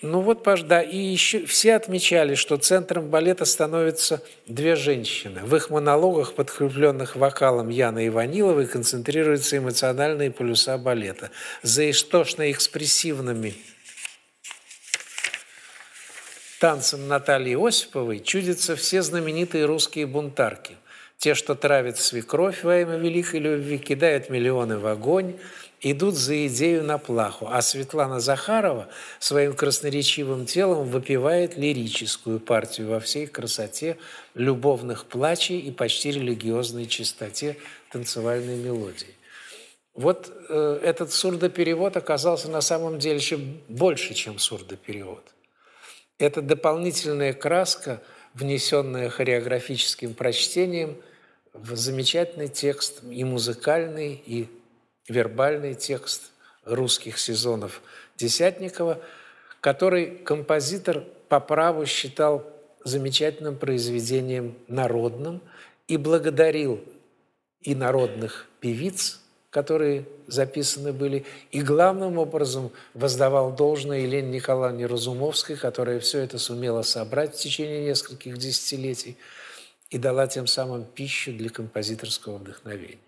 Ну вот, да, и еще все отмечали, что центром балета становятся две женщины. В их монологах, подкрепленных вокалом Яны Иваниловой, концентрируются эмоциональные полюса балета. За истошно-экспрессивными танцем Натальи Осиповой чудятся все знаменитые русские бунтарки. Те, что травят свекровь во имя великой любви, кидают миллионы в огонь, идут за идею на плаху. А Светлана Захарова своим красноречивым телом выпивает лирическую партию во всей красоте любовных плачей и почти религиозной чистоте танцевальной мелодии. Вот э, этот сурдоперевод оказался на самом деле еще больше, чем сурдоперевод. Это дополнительная краска, внесенная хореографическим прочтением в замечательный текст и музыкальный, и вербальный текст русских сезонов Десятникова, который композитор по праву считал замечательным произведением народным и благодарил и народных певиц, которые записаны были, и главным образом воздавал должное Елене Николаевне Разумовской, которая все это сумела собрать в течение нескольких десятилетий и дала тем самым пищу для композиторского вдохновения.